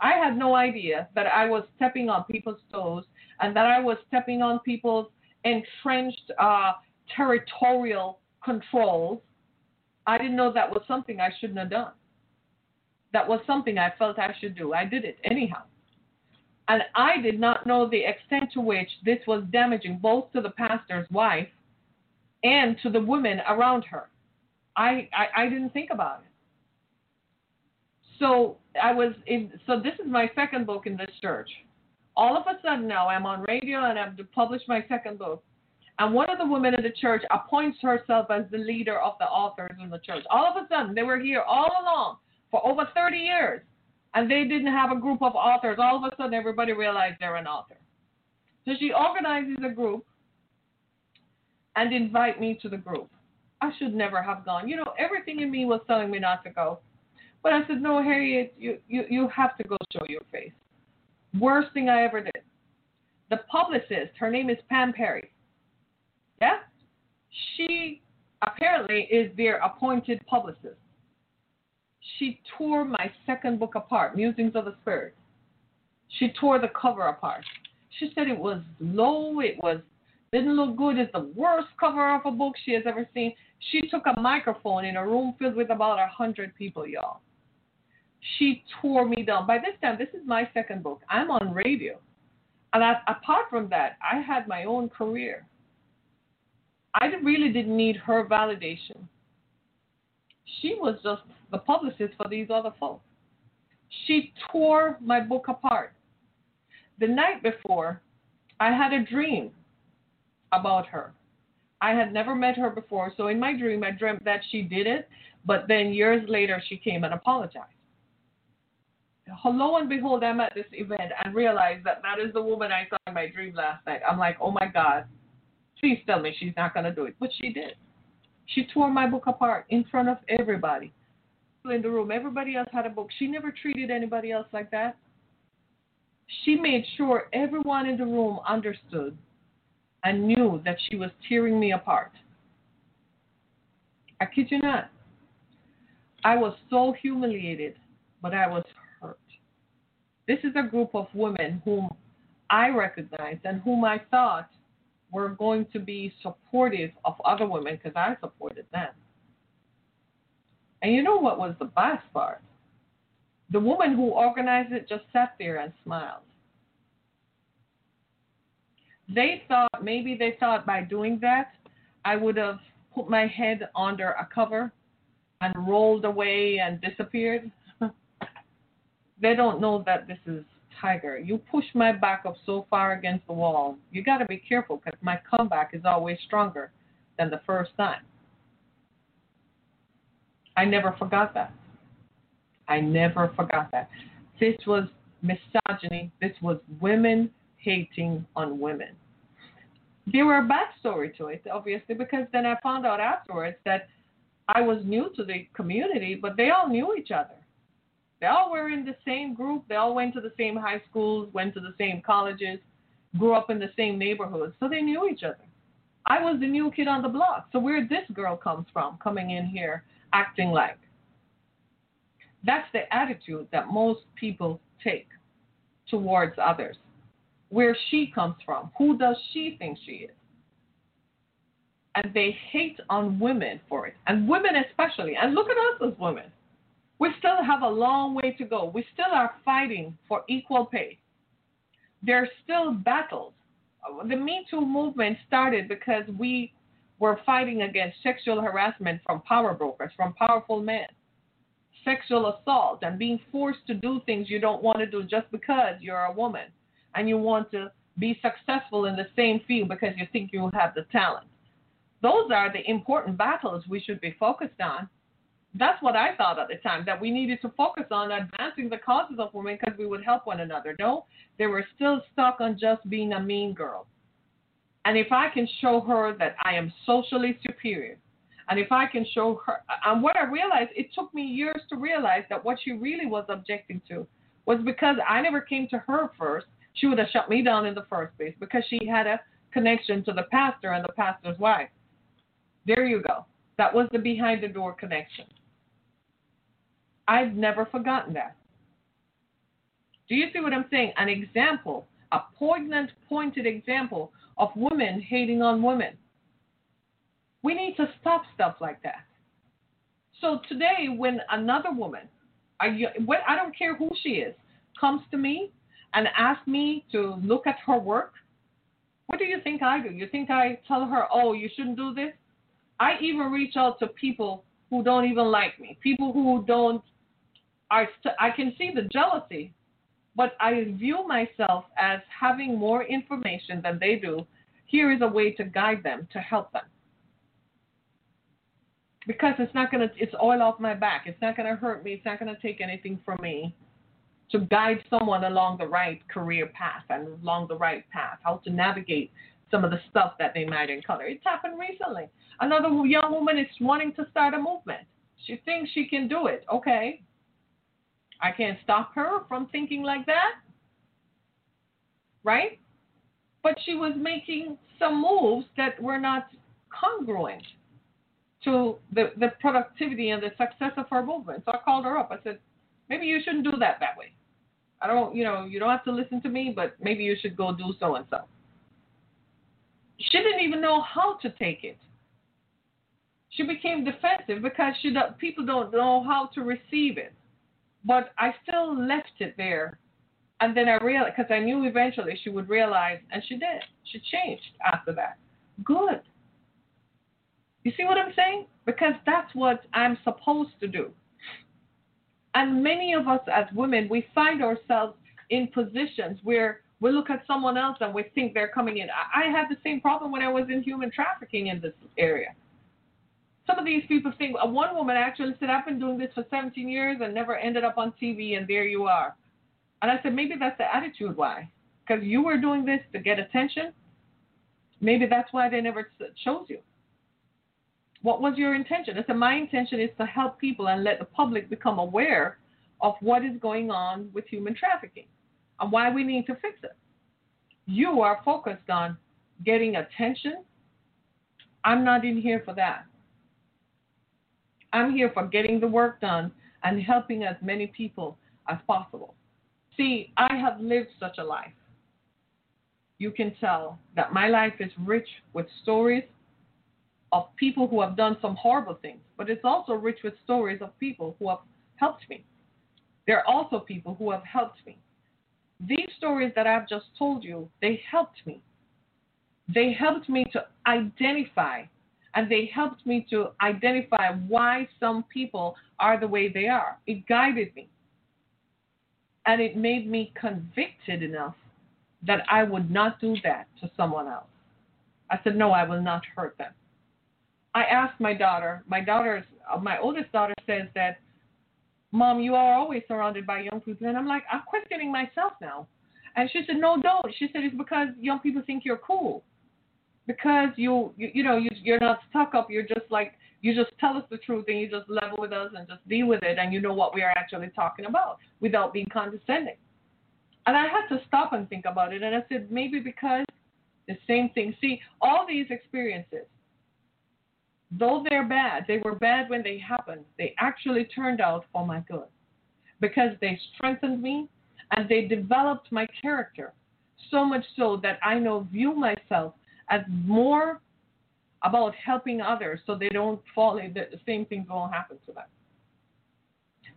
I had no idea that I was stepping on people's toes and that I was stepping on people's entrenched uh, territorial controls. I didn't know that was something I shouldn't have done. That was something I felt I should do. I did it anyhow. And I did not know the extent to which this was damaging both to the pastor's wife and to the women around her. I, I, I didn't think about it. So I was in, so this is my second book in this church. All of a sudden now I'm on radio and I've published my second book. And one of the women in the church appoints herself as the leader of the authors in the church. All of a sudden, they were here all along for over 30 years, and they didn't have a group of authors. All of a sudden, everybody realized they're an author. So she organizes a group and invite me to the group. I should never have gone. You know, everything in me was telling me not to go. But I said, no, Harriet, you, you, you have to go show your face. Worst thing I ever did. The publicist, her name is Pam Perry. Yeah? She apparently is their appointed publicist. She tore my second book apart, Musings of the Spirit. She tore the cover apart. She said it was low, it was Didn't look good. It's the worst cover of a book she has ever seen. She took a microphone in a room filled with about a hundred people, y'all. She tore me down. By this time, this is my second book. I'm on radio. And I, apart from that, I had my own career. I really didn't need her validation. She was just the publicist for these other folks. She tore my book apart. The night before, I had a dream about her. I had never met her before, so in my dream, I dreamt that she did it, but then years later, she came and apologized. Lo and behold, I'm at this event and realize that that is the woman I saw in my dream last night. I'm like, oh my God, please tell me she's not going to do it. But she did. She tore my book apart in front of everybody in the room. Everybody else had a book. She never treated anybody else like that. She made sure everyone in the room understood and knew that she was tearing me apart. I kid you not. I was so humiliated, but I was hurt. This is a group of women whom I recognized and whom I thought were going to be supportive of other women because I supported them. And you know what was the best part? The woman who organized it just sat there and smiled. They thought, maybe they thought by doing that, I would have put my head under a cover and rolled away and disappeared. they don't know that this is Tiger. You push my back up so far against the wall, you got to be careful because my comeback is always stronger than the first time. I never forgot that. I never forgot that. This was misogyny. This was women hating on women. There were a backstory to it, obviously, because then I found out afterwards that I was new to the community, but they all knew each other. They all were in the same group. They all went to the same high schools, went to the same colleges, grew up in the same neighborhoods, so they knew each other. I was the new kid on the block. So where this girl comes from, coming in here acting like. That's the attitude that most people take towards others. Where she comes from, who does she think she is? And they hate on women for it, and women especially. And look at us as women. We still have a long way to go. We still are fighting for equal pay. There are still battles. The Me Too movement started because we were fighting against sexual harassment from power brokers, from powerful men, sexual assault, and being forced to do things you don't want to do just because you're a woman and you want to be successful in the same field because you think you have the talent. Those are the important battles we should be focused on. That's what I thought at the time, that we needed to focus on advancing the causes of women because we would help one another. No, they were still stuck on just being a mean girl. And if I can show her that I am socially superior, and if I can show her, and what I realized, it took me years to realize that what she really was objecting to was because I never came to her first. She would have shut me down in the first place because she had a connection to the pastor and the pastor's wife. There you go. That was the behind the door connection. I've never forgotten that. Do you see what I'm saying? An example, a poignant, pointed example of women hating on women. We need to stop stuff like that. So today, when another woman, I, I don't care who she is, comes to me and asks me to look at her work, what do you think I do? You think I tell her, oh, you shouldn't do this? I even reach out to people who don't even like me, people who don't. St- I can see the jealousy but I view myself as having more information than they do. Here is a way to guide them, to help them. Because it's not going to, it's oil off my back. It's not going to hurt me. It's not going to take anything from me to guide someone along the right career path and along the right path, how to navigate some of the stuff that they might encounter. It's happened recently. Another young woman is wanting to start a movement. She thinks she can do it. Okay, I can't stop her from thinking like that. Right? But she was making some moves that were not congruent to the, the productivity and the success of her movement. So I called her up. I said, maybe you shouldn't do that that way. I don't, you know, you don't have to listen to me, but maybe you should go do so and so. she didn't even know how to take it. She became defensive because she people don't know how to receive it. But I still left it there, and then I realized because I knew eventually she would realize, and she did. She changed after that. Good. You see what I'm saying? Because that's what I'm supposed to do. And many of us as women, we find ourselves in positions where we look at someone else and we think they're coming in. I had the same problem when I was in human trafficking in this area. Some of these people think, one woman actually said, I've been doing this for 17 years and never ended up on TV, and there you are. And I said, maybe that's the attitude why. Because you were doing this to get attention. Maybe that's why they never chose you. What was your intention? I said, my intention is to help people and let the public become aware of what is going on with human trafficking and why we need to fix it. You are focused on getting attention. I'm not in here for that. I'm here for getting the work done and helping as many people as possible. See, I have lived such a life. You can tell that my life is rich with stories of people who have done some horrible things, but it's also rich with stories of people who have helped me. There are also people who have helped me. These stories that I've just told you, they helped me. They helped me to identify and they helped me to identify why some people are the way they are. It guided me. And it made me convicted enough that I would not do that to someone else. I said, No, I will not hurt them. I asked my daughter, my daughter's, uh, my oldest daughter says that, Mom, you are always surrounded by young people. And I'm like, I'm questioning myself now. And she said, No, don't. She said, It's because young people think you're cool. Because you, you, you know, you, you're not stuck up. You're just like, you just tell us the truth and you just level with us and just deal with it. And you know what we are actually talking about without being condescending. And I had to stop and think about it. And I said, maybe because the same thing. See, all these experiences, though they're bad, they were bad when they happened, they actually turned out for my good because they strengthened me and they developed my character so much so that I now view myself as more about helping others so they don't fall the same things won't happen to them.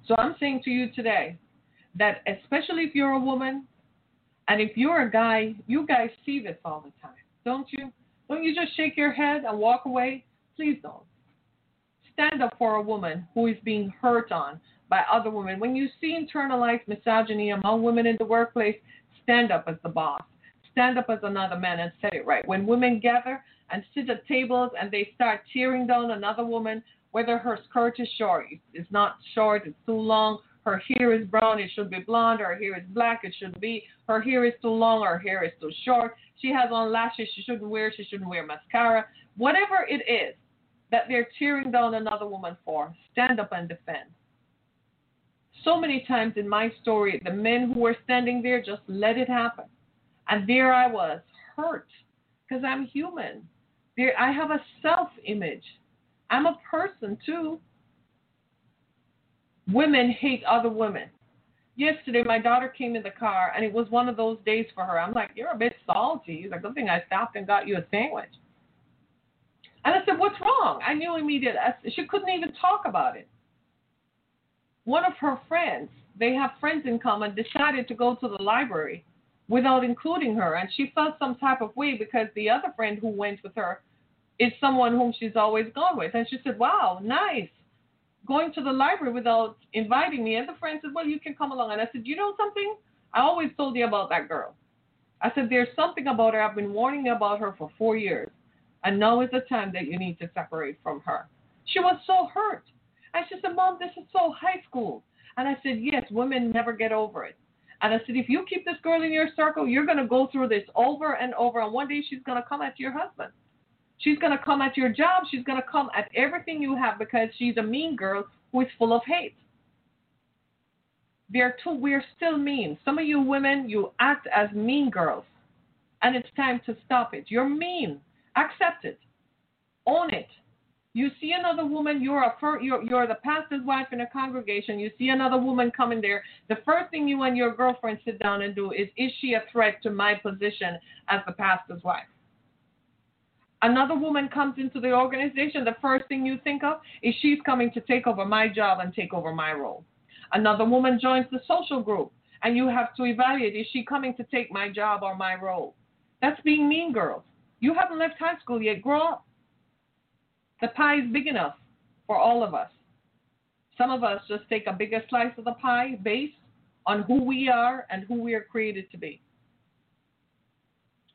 So I'm saying to you today that especially if you're a woman and if you're a guy, you guys see this all the time, don't you? Don't you just shake your head and walk away? Please don't. Stand up for a woman who is being hurt on by other women. When you see internalized misogyny among women in the workplace, stand up as the boss. Stand up as another man and set it right. When women gather and sit at tables and they start tearing down another woman, whether her skirt is short, it's not short, it's too long, her hair is brown, it should be blonde, her hair is black, it should be, her hair is too long, her hair is too short, she has on lashes she shouldn't wear, she shouldn't wear mascara. Whatever it is that they're tearing down another woman for, stand up and defend. So many times in my story, the men who were standing there just let it happen. And there I was, hurt, because I'm human. There, I have a self image. I'm a person too. Women hate other women. Yesterday, my daughter came in the car, and it was one of those days for her. I'm like, You're a bit salty. He's like, Good thing I stopped and got you a sandwich. And I said, What's wrong? I knew immediately. She couldn't even talk about it. One of her friends, they have friends in common, decided to go to the library without including her. And she felt some type of way because the other friend who went with her is someone whom she's always gone with. And she said, Wow, nice. Going to the library without inviting me. And the friend said, Well, you can come along. And I said, You know something? I always told you about that girl. I said, There's something about her. I've been warning you about her for four years. And now is the time that you need to separate from her. She was so hurt. And she said, Mom, this is so high school. And I said, Yes, women never get over it. And I said, if you keep this girl in your circle, you're going to go through this over and over. And one day she's going to come at your husband. She's going to come at your job. She's going to come at everything you have because she's a mean girl who is full of hate. They're too, we're still mean. Some of you women, you act as mean girls. And it's time to stop it. You're mean. Accept it. Own it. You see another woman, you're a you're, you're the pastor's wife in a congregation. You see another woman coming there. The first thing you and your girlfriend sit down and do is, is she a threat to my position as the pastor's wife? Another woman comes into the organization, the first thing you think of is she's coming to take over my job and take over my role. Another woman joins the social group, and you have to evaluate is she coming to take my job or my role? That's being mean girls. You haven't left high school yet. Grow up. The pie is big enough for all of us. Some of us just take a bigger slice of the pie based on who we are and who we are created to be.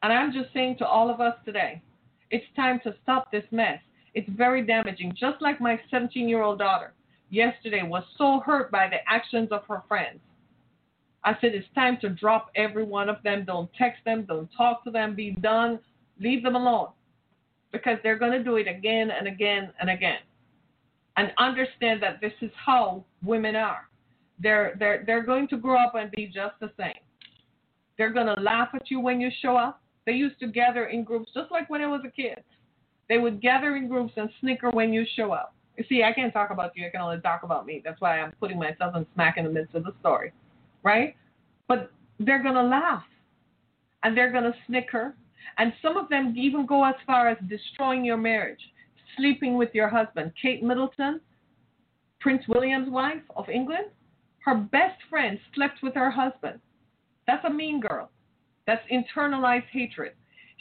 And I'm just saying to all of us today, it's time to stop this mess. It's very damaging. Just like my 17 year old daughter yesterday was so hurt by the actions of her friends. I said, it's time to drop every one of them. Don't text them. Don't talk to them. Be done. Leave them alone. Because they're going to do it again and again and again. And understand that this is how women are. They're, they're, they're going to grow up and be just the same. They're going to laugh at you when you show up. They used to gather in groups just like when I was a kid. They would gather in groups and snicker when you show up. You see, I can't talk about you. I can only talk about me. That's why I'm putting myself in smack in the midst of the story, right? But they're going to laugh and they're going to snicker. And some of them even go as far as destroying your marriage, sleeping with your husband. Kate Middleton, Prince William's wife of England, her best friend slept with her husband. That's a mean girl. That's internalized hatred.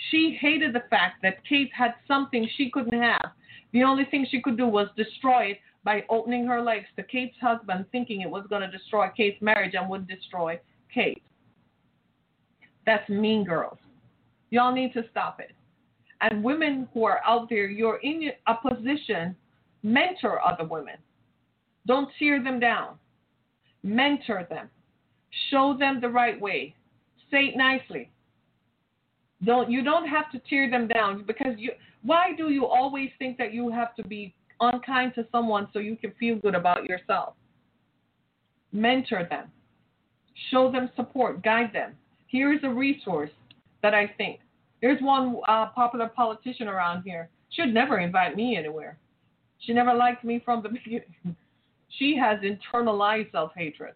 She hated the fact that Kate had something she couldn't have. The only thing she could do was destroy it by opening her legs to Kate's husband, thinking it was going to destroy Kate's marriage and would destroy Kate. That's mean girls. Y'all need to stop it. And women who are out there, you're in a position, mentor other women. Don't tear them down. Mentor them. Show them the right way. Say it nicely. Don't you don't have to tear them down because you why do you always think that you have to be unkind to someone so you can feel good about yourself? Mentor them. Show them support, guide them. Here is a resource that I think. There's one uh, popular politician around here. She'd never invite me anywhere. She never liked me from the beginning. She has internalized self hatred.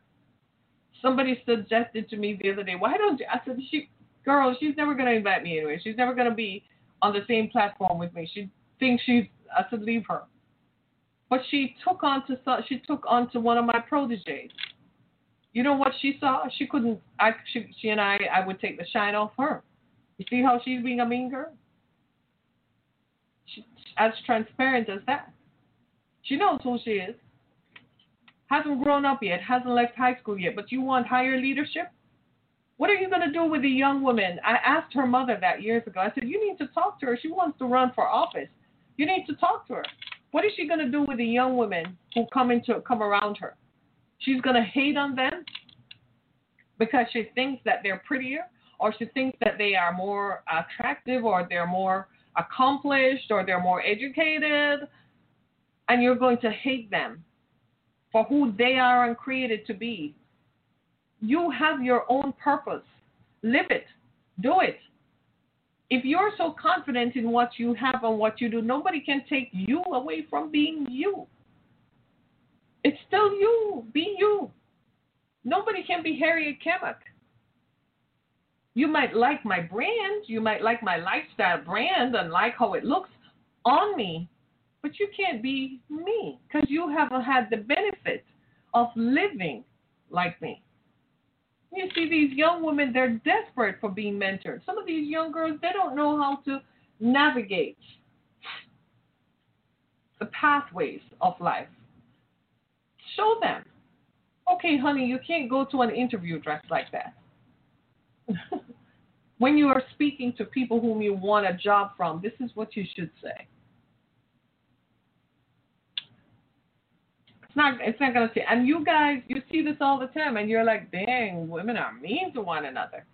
Somebody suggested to me the other day, why don't you? I said, she, girl, she's never going to invite me anyway. She's never going to be on the same platform with me. She thinks she's, I said, leave her. But she took on to, she took on to one of my proteges. You know what she saw? She couldn't, I, she, she and I, I would take the shine off her. You see how she's being a mean girl? She, as transparent as that. She knows who she is hasn't grown up yet, hasn't left high school yet, but you want higher leadership? What are you going to do with a young woman? I asked her mother that years ago. I said, You need to talk to her. She wants to run for office. You need to talk to her. What is she going to do with the young women who come into come around her? She's going to hate on them because she thinks that they're prettier or she thinks that they are more attractive or they're more accomplished or they're more educated and you're going to hate them for who they are and created to be. You have your own purpose. Live it. Do it. If you're so confident in what you have and what you do, nobody can take you away from being you. It's still you. Be you. Nobody can be Harriet Kamick. You might like my brand, you might like my lifestyle brand and like how it looks on me, but you can't be me because you haven't had the benefit of living like me. You see, these young women, they're desperate for being mentored. Some of these young girls, they don't know how to navigate the pathways of life. Show them. Okay, honey, you can't go to an interview dressed like that. when you are speaking to people whom you want a job from, this is what you should say. It's not. It's not gonna see. And you guys, you see this all the time, and you're like, dang, women are mean to one another.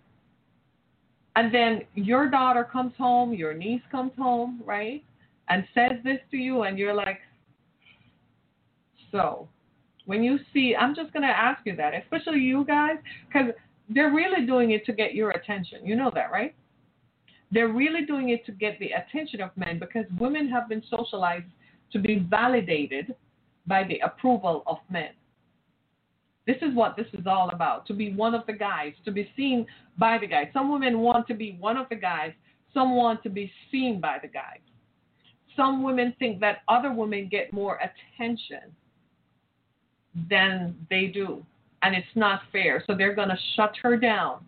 And then your daughter comes home, your niece comes home, right, and says this to you, and you're like, so. When you see, I'm just gonna ask you that, especially you guys, because they're really doing it to get your attention. You know that, right? They're really doing it to get the attention of men because women have been socialized to be validated by the approval of men. This is what this is all about to be one of the guys, to be seen by the guys. Some women want to be one of the guys some want to be seen by the guys. Some women think that other women get more attention than they do, and it's not fair. So they're going to shut her down.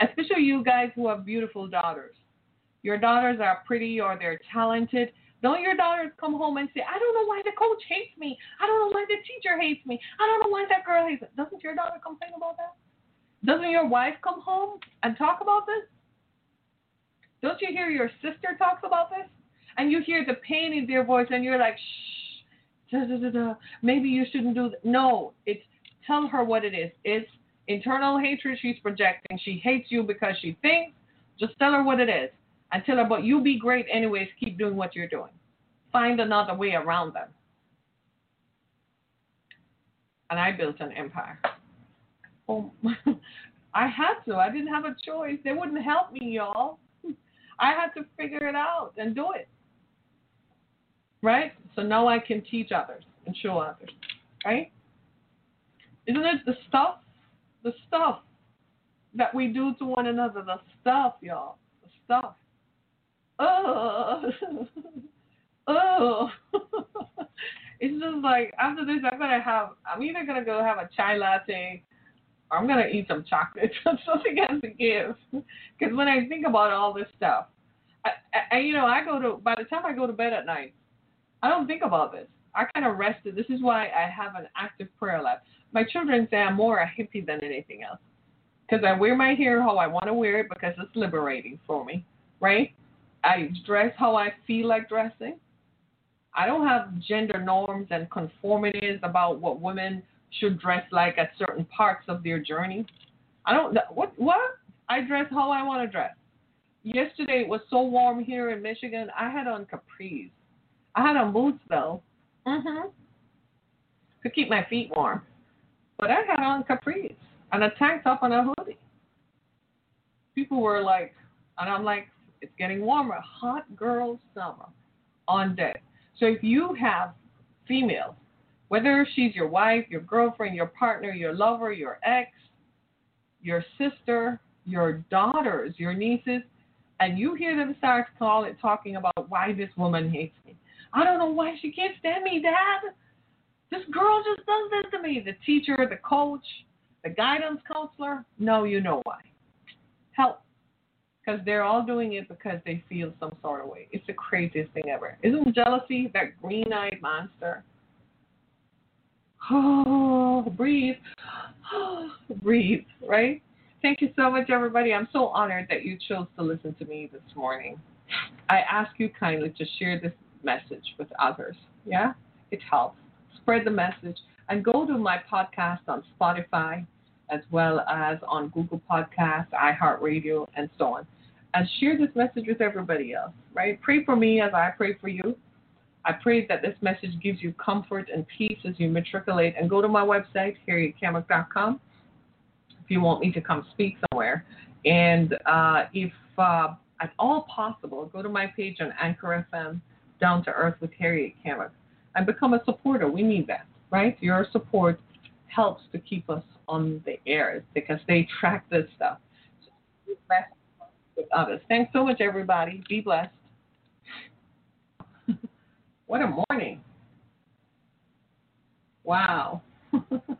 Especially you guys who have beautiful daughters. Your daughters are pretty or they're talented. Don't your daughters come home and say, I don't know why the coach hates me. I don't know why the teacher hates me. I don't know why that girl hates me. Doesn't your daughter complain about that? Doesn't your wife come home and talk about this? Don't you hear your sister talks about this? And you hear the pain in their voice and you're like, shh, da, da, da, da. maybe you shouldn't do that. No, it's tell her what it is. It's internal hatred she's projecting. She hates you because she thinks. Just tell her what it is and tell her, but you be great anyways. Keep doing what you're doing. Find another way around them. And I built an empire. Oh, I had to. I didn't have a choice. They wouldn't help me, y'all. I had to figure it out and do it. Right? So now I can teach others and show others. Right? Isn't it the stuff? The stuff that we do to one another. The stuff, y'all. The stuff oh, oh. it's just like after this, I'm gonna have. I'm either gonna go have a chai latte, or I'm gonna eat some chocolate. Something has to give. Because when I think about all this stuff, I, I, you know, I go to. By the time I go to bed at night, I don't think about this. I kind of rested. This is why I have an active prayer life. My children say I'm more a hippie than anything else. Because I wear my hair how I want to wear it because it's liberating for me, right? I dress how I feel like dressing. I don't have gender norms and conformities about what women should dress like at certain parts of their journey. I don't what what I dress how I want to dress. Yesterday it was so warm here in Michigan. I had on capris. I had on boots though. Mhm. To keep my feet warm. But I had on capris and a tank top and a hoodie. People were like, and I'm like, it's getting warmer. Hot girl summer on deck. So if you have females, whether she's your wife, your girlfriend, your partner, your lover, your ex, your sister, your daughters, your nieces, and you hear them start calling, talking about why this woman hates me. I don't know why she can't stand me, Dad. This girl just does this to me. The teacher, the coach, the guidance counselor. No, you know why. Help because they're all doing it because they feel some sort of way. It's the craziest thing ever. Isn't jealousy that green eyed monster? Oh, breathe. breathe, right? Thank you so much, everybody. I'm so honored that you chose to listen to me this morning. I ask you kindly to share this message with others. Yeah? It helps. Spread the message and go to my podcast on Spotify as well as on Google Podcasts, iHeartRadio, and so on and share this message with everybody else, right? Pray for me as I pray for you. I pray that this message gives you comfort and peace as you matriculate and go to my website, harrietkamick.com, if you want me to come speak somewhere. And uh, if uh, at all possible, go to my page on Anchor FM, Down to Earth with Harriet Kamick, and become a supporter. We need that, right? Your support helps to keep us on the air because they track this stuff. So, with others. Thanks so much, everybody. Be blessed. what a morning. Wow.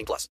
18 plus.